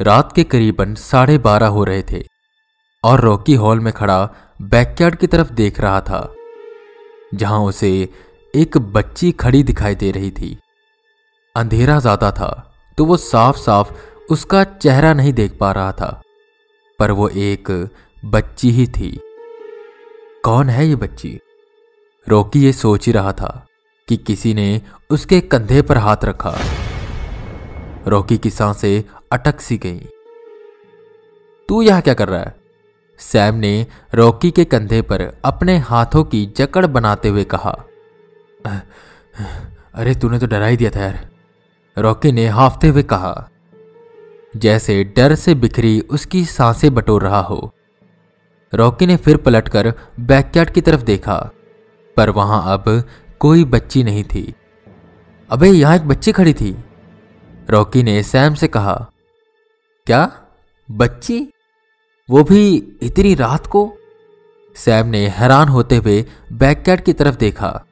रात के करीबन साढ़े बारह हो रहे थे, और रॉकी हॉल में खड़ा बैकयार्ड की तरफ़ देख रहा था, जहाँ उसे एक बच्ची खड़ी दिखाई दे रही थी। अंधेरा ज़्यादा था तो वो साफ़ साफ़ उसका चेहरा नहीं देख पा रहा था, पर वो एक बच्ची ही थी। कौन है ये बच्ची? रॉकी ये सोच ही रहा था कि किसी ने उसके कंधे पर हाथ रखा। रॉकी की साँसें अटक सी गई। तू यहाँ क्या कर रहा है? सैम ने रॉकी के कंधे पर अपने हाथों की जकड़ बनाते हुए कहा। अरे, तूने तो डरा ही दिया था यार, रॉकी ने हाफते हुए कहा। जैसे डर से बिखरी उसकी साँसें बटोर रहा हो। रॉकी ने फिर पलटकर बैकयार्ड की तरफ़ देखा, पर वहाँ अब कोई बच्ची नहीं थी। अबे, यहाँ एक बच्ची खड़ी थी, रॉकी ने सैम से कहा। क्या? बच्ची? वो भी इतनी रात को? सैम ने हैरान होते हुए बैकयार्ड की तरफ़ देखा,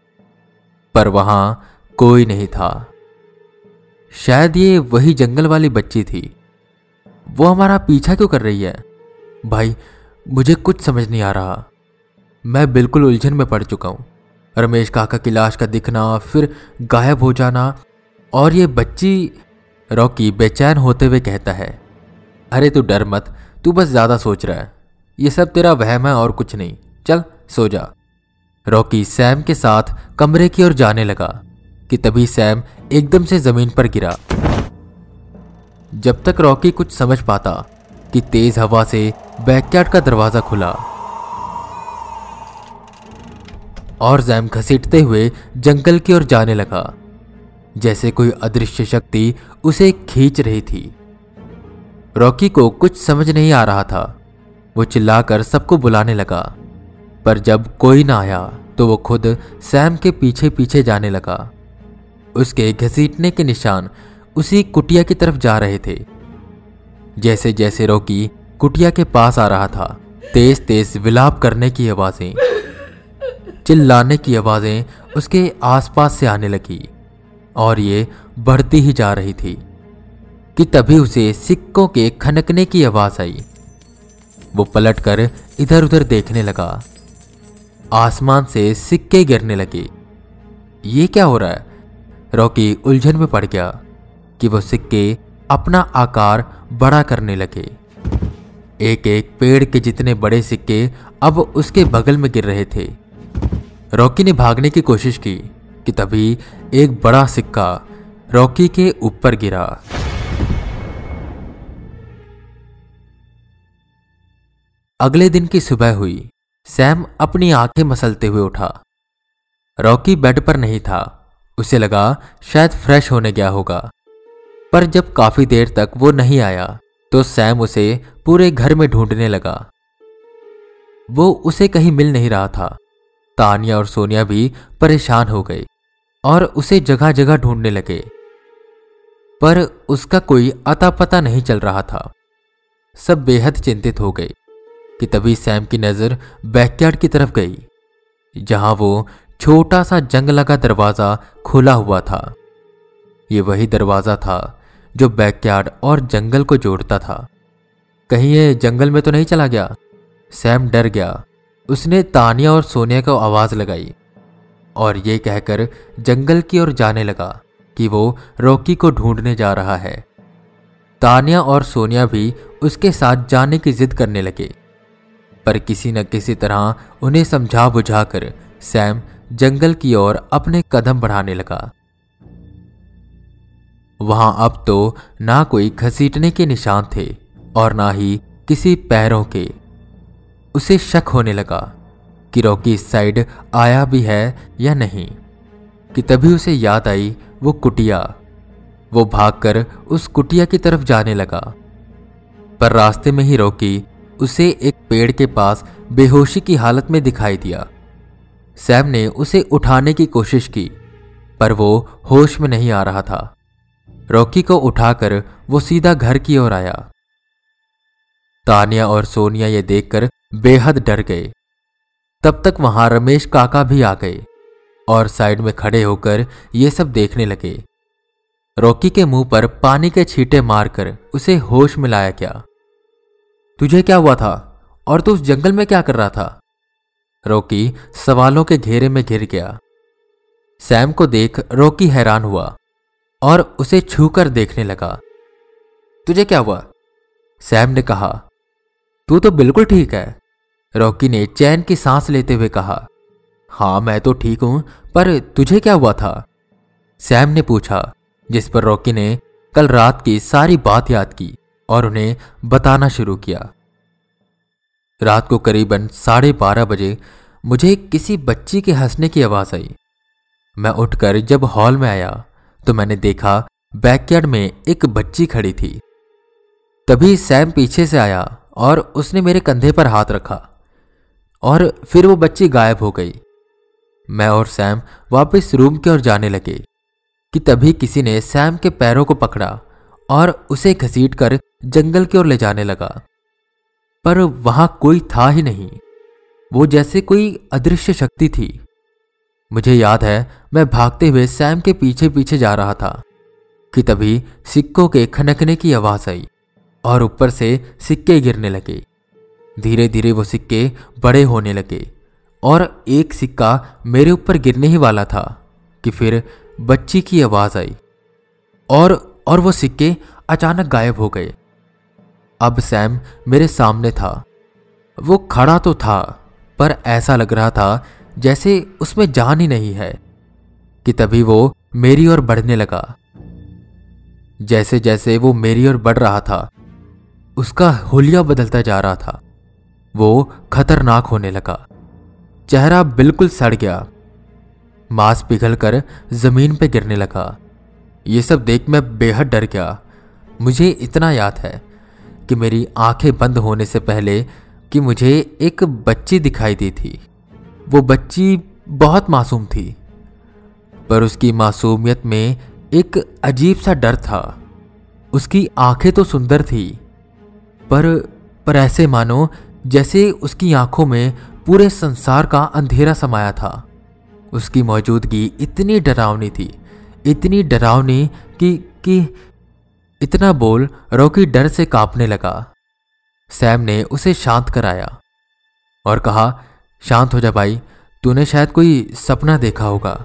पर वहाँ कोई नहीं था। शायद ये वही जंगल वाली बच्ची थी। वो हमारा पीछा क्यों कर रही है? भाई, मुझे कुछ समझ नहीं आ रहा। मैं बिल्कुल उलझन में पड़ चुका हूँ। रमेश काका की लाश का दिखना, फिर गायब हो जाना, और ये बच्ची रॉकी बेचैन होते हुए कहता है अरे तू डर मत, तू बस ज़्यादा सोच रहा है। ये सब तेरा वहम है और कुछ नहीं। चल, सो जा। रॉकी सैम के साथ कमरे की ओर जाने लगा, कि तभी सैम एकदम से ज़मीन पर गिरा। जब तक रॉकी कुछ समझ पाता कि तेज हवा से बैकयार्ड का दरवाज़ा खुला, और जैम घसीटते हुए जंगल की ओर जाने लगा, जैसे कोई अदृश्य शक्ति उसे खींच रही थी। रॉकी को कुछ समझ नहीं आ रहा था। वो चिल्लाकर सबको बुलाने लगा। पर जब कोई ना आया तो वो खुद सैम के पीछे पीछे जाने लगा। उसके घसीटने के निशान उसी कुटिया की तरफ़ जा रहे थे। जैसे जैसे रॉकी कुटिया के पास आ रहा था तेज तेज विलाप करने की आवाज़ें, चिल्लाने की आवाज़ें उसके आसपास से आने लगी और ये बढ़ती ही जा रही थी। कि तभी उसे सिक्कों के खनकने की आवाज़ आई। वो पलटकर इधर उधर देखने लगा। आसमान से सिक्के गिरने लगे। ये क्या हो रहा है? रॉकी उलझन में पड़ गया कि वो सिक्के अपना आकार बड़ा करने लगे। एक एक पेड़ के जितने बड़े सिक्के अब उसके बगल में गिर रहे थे। रॉकी ने भागने की कोशिश की कि तभी एक बड़ा सिक्का रॉकी के ऊपर गिरा। अगले दिन की सुबह हुई। सैम अपनी आँखें मसलते हुए उठा। रॉकी बेड पर नहीं था। उसे लगा शायद फ्रेश होने गया होगा। पर जब काफ़ी देर तक वो नहीं आया तो सैम उसे पूरे घर में ढूँढने लगा। वो उसे कहीं मिल नहीं रहा था। तानिया और सोनिया भी परेशान हो गए और उसे जगह जगह ढूँढने लगे। पर उसका कोई अता पता नहीं चल रहा था। सब बेहद चिंतित हो गए। कि तभी सैम की नज़र बैकयार्ड की तरफ़ गई, जहाँ वो छोटा सा जंग लगा दरवाज़ा खुला हुआ था। ये वही दरवाज़ा था जो बैकयार्ड और जंगल को जोड़ता था। कहीं ये जंगल में तो नहीं चला गया? सैम डर गया। उसने तानिया और सोनिया को आवाज़ लगाई और ये कहकर जंगल की ओर जाने लगा कि वो रॉकी को ढूँढने जा रहा है। तानिया और सोनिया भी उसके साथ जाने की जिद करने लगे। पर किसी न किसी तरह उन्हें समझा बुझाकर सैम जंगल की ओर अपने कदम बढ़ाने लगा। वहाँ अब तो ना कोई घसीटने के निशान थे और ना ही किसी पैरों के। उसे शक होने लगा कि रॉकी इस साइड आया भी है या नहीं, कि तभी उसे याद आई वो कुटिया। वो भागकर उस कुटिया की तरफ़ जाने लगा। पर रास्ते में ही रॉकी उसे एक पेड़ के पास बेहोशी की हालत में दिखाई दिया। सैम ने उसे उठाने की कोशिश की, पर वो होश में नहीं आ रहा था। रॉकी को उठाकर वो सीधा घर की ओर आया। तानिया और सोनिया ये देखकर बेहद डर गए। तब तक वहाँ रमेश काका भी आ गए और साइड में खड़े होकर ये सब देखने लगे। रॉकी के मुँह पर पानी के छींटे मारकर उसे होश में लाया क्या तुझे क्या हुआ था? और तू उस जंगल में क्या कर रहा था? रॉकी सवालों के घेरे में घिर गया। सैम को देख रॉकी हैरान हुआ और उसे छूकर देखने लगा। तुझे क्या हुआ? सैम ने कहा, तू तो बिल्कुल ठीक है। रॉकी ने चैन की सांस लेते हुए कहा, हाँ, मैं तो ठीक हूँ, पर तुझे क्या हुआ था? सैम ने पूछा, जिस पर रॉकी ने कल रात की सारी बात याद की। और उन्हें बताना शुरू किया। रात को करीबन साढ़े बारह बजे मुझे किसी बच्ची के हंसने की आवाज़ आई। मैं उठकर जब हॉल में आया तो मैंने देखा बैकयार्ड में एक बच्ची खड़ी थी। तभी सैम पीछे से आया और उसने मेरे कंधे पर हाथ रखा और फिर वो बच्ची गायब हो गई। मैं और सैम वापस रूम की ओर जाने लगे कि तभी किसी ने सैम के पैरों को पकड़ा और उसे घसीट कर जंगल की ओर ले जाने लगा। पर वहाँ कोई था ही नहीं। वो जैसे कोई अदृश्य शक्ति थी। मुझे याद है, मैं भागते हुए सैम के पीछे पीछे जा रहा था, कि तभी सिक्कों के खनकने की आवाज़ आई और ऊपर से सिक्के गिरने लगे। धीरे धीरे वो सिक्के बड़े होने लगे और एक सिक्का मेरे ऊपर गिरने ही वाला था, कि फिर बच्ची की आवाज़ आई और और वो सिक्के अचानक गायब हो गए। अब सैम मेरे सामने था। वो खड़ा तो था, पर ऐसा लग रहा था जैसे उसमें जान ही नहीं है कि तभी वो मेरी ओर बढ़ने लगा। जैसे जैसे वो मेरी ओर बढ़ रहा था, उसका होलिया बदलता जा रहा था। वो खतरनाक होने लगा। चेहरा बिल्कुल सड़ गया। मांस पिघलकर ज़मीन पर गिरने लगा। ये सब देख मैं बेहद डर गया। मुझे इतना याद है कि मेरी आँखें बंद होने से पहले कि मुझे एक बच्ची दिखाई दी थी। वो बच्ची बहुत मासूम थी, पर उसकी मासूमियत में एक अजीब सा डर था। उसकी आँखें तो सुंदर थी, पर पर ऐसे मानो जैसे उसकी आँखों में पूरे संसार का अंधेरा समाया था। उसकी मौजूदगी इतनी डरावनी थी इतनी डरावनी कि कि इतना बोल रॉकी डर से कांपने लगा। सैम ने उसे शांत कराया और कहा, शांत हो जा भाई, तूने शायद कोई सपना देखा होगा।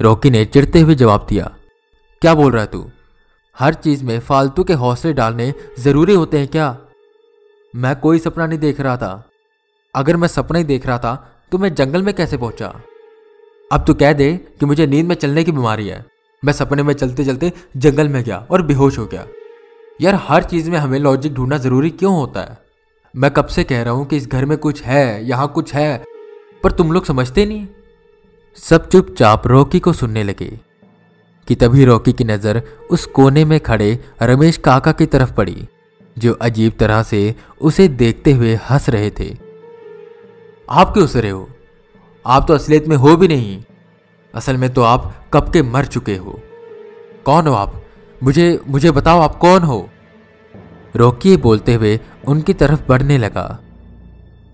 रॉकी ने चिढ़ते हुए जवाब दिया, क्या बोल रहा तू? हर चीज़ में फालतू के हौसले डालने ज़रूरी होते हैं क्या? मैं कोई सपना नहीं देख रहा था। अगर मैं सपना ही देख रहा था तो मैं जंगल में कैसे पहुँचा? अब तू कह दे कि मुझे नींद में चलने की बीमारी है। मैं सपने में चलते चलते जंगल में गया और बेहोश हो गया। यार, हर चीज़ में हमें लॉजिक ढूंढना ज़रूरी क्यों होता है? मैं कब से कह रहा हूँ कि इस घर में कुछ है, यहाँ कुछ है, पर तुम लोग समझते नहीं? सब चुपचाप रॉकी को सुनने लगे कि तभी रॉकी की नज़र उस कोने में खड़े रमेश काका की तरफ़ पड़ी, जो अजीब तरह से उसे देखते हुए हंस रहे थे। आप क्यों हंस रहे हो? आप तो असलियत में हो भी नहीं। असल में तो आप कब के मर चुके हो? कौन हो आप? मुझे मुझे बताओ आप कौन हो? रॉकी बोलते हुए उनकी तरफ़ बढ़ने लगा।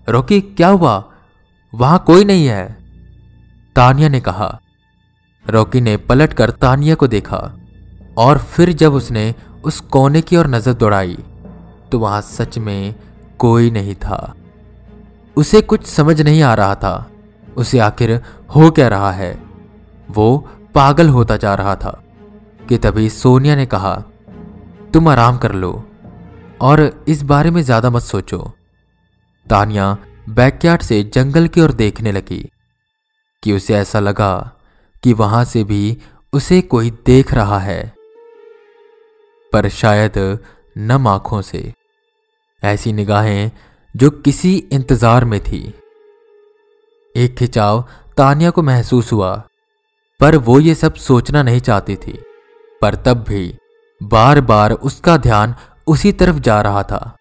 रॉकी, क्या हुआ? वहाँ कोई नहीं है। तानिया ने कहा। रॉकी ने पलट कर तानिया को देखा और फिर जब उसने उस कोने की ओर नज़र दौड़ाई तो वहाँ सच में कोई नहीं था। उसे कुछ समझ नहीं आ रहा था। उसे आखिर हो क्या रहा है? वो पागल होता जा रहा था कि तभी सोनिया ने कहा, तुम आराम कर लो और इस बारे में ज़्यादा मत सोचो। तानिया बैकयार्ड से जंगल की ओर देखने लगी कि उसे ऐसा लगा कि वहाँ से भी उसे कोई देख रहा है, पर शायद नम आँखों से। ऐसी निगाहें जो किसी इंतज़ार में थी। एक खिंचाव तानिया को महसूस हुआ पर वो ये सब सोचना नहीं चाहती थी। पर तब भी बार बार उसका ध्यान उसी तरफ़ जा रहा था।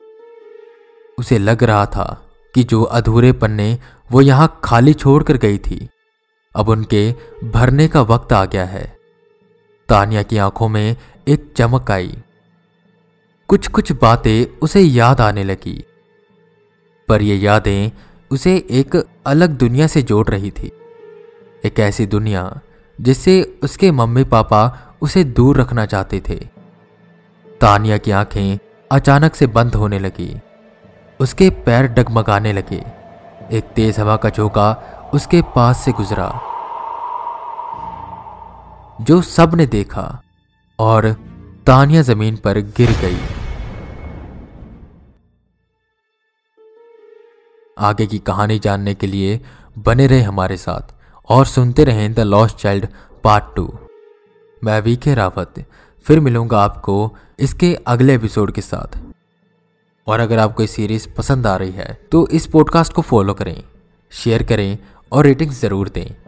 उसे लग रहा था कि जो अधूरे पन्ने वो यहाँ खाली छोड़कर गई थी, अब उनके भरने का वक्त आ गया है। तानिया की आँखों में एक चमक आई। कुछ कुछ बातें उसे याद आने लगी, पर ये यादें उसे एक अलग दुनिया से जोड़ रही थी। एक ऐसी दुनिया जिससे उसके मम्मी पापा उसे दूर रखना चाहते थे। तानिया की आँखें अचानक से बंद होने लगी। उसके पैर डगमगाने लगे। एक तेज हवा का झोंका उसके पास से गुजरा। जो सबने देखा और तानिया ज़मीन पर गिर गई। आगे की कहानी जानने के लिए बने रहे हमारे साथ। और सुनते रहें the lost child part two मैं वी के रावत फिर मिलूँगा आपको इसके अगले एपिसोड के साथ। और अगर आपको ये सीरीज़ पसंद आ रही है तो इस पॉडकास्ट को फॉलो करें शेयर करें और रेटिंग्स ज़रूर दें।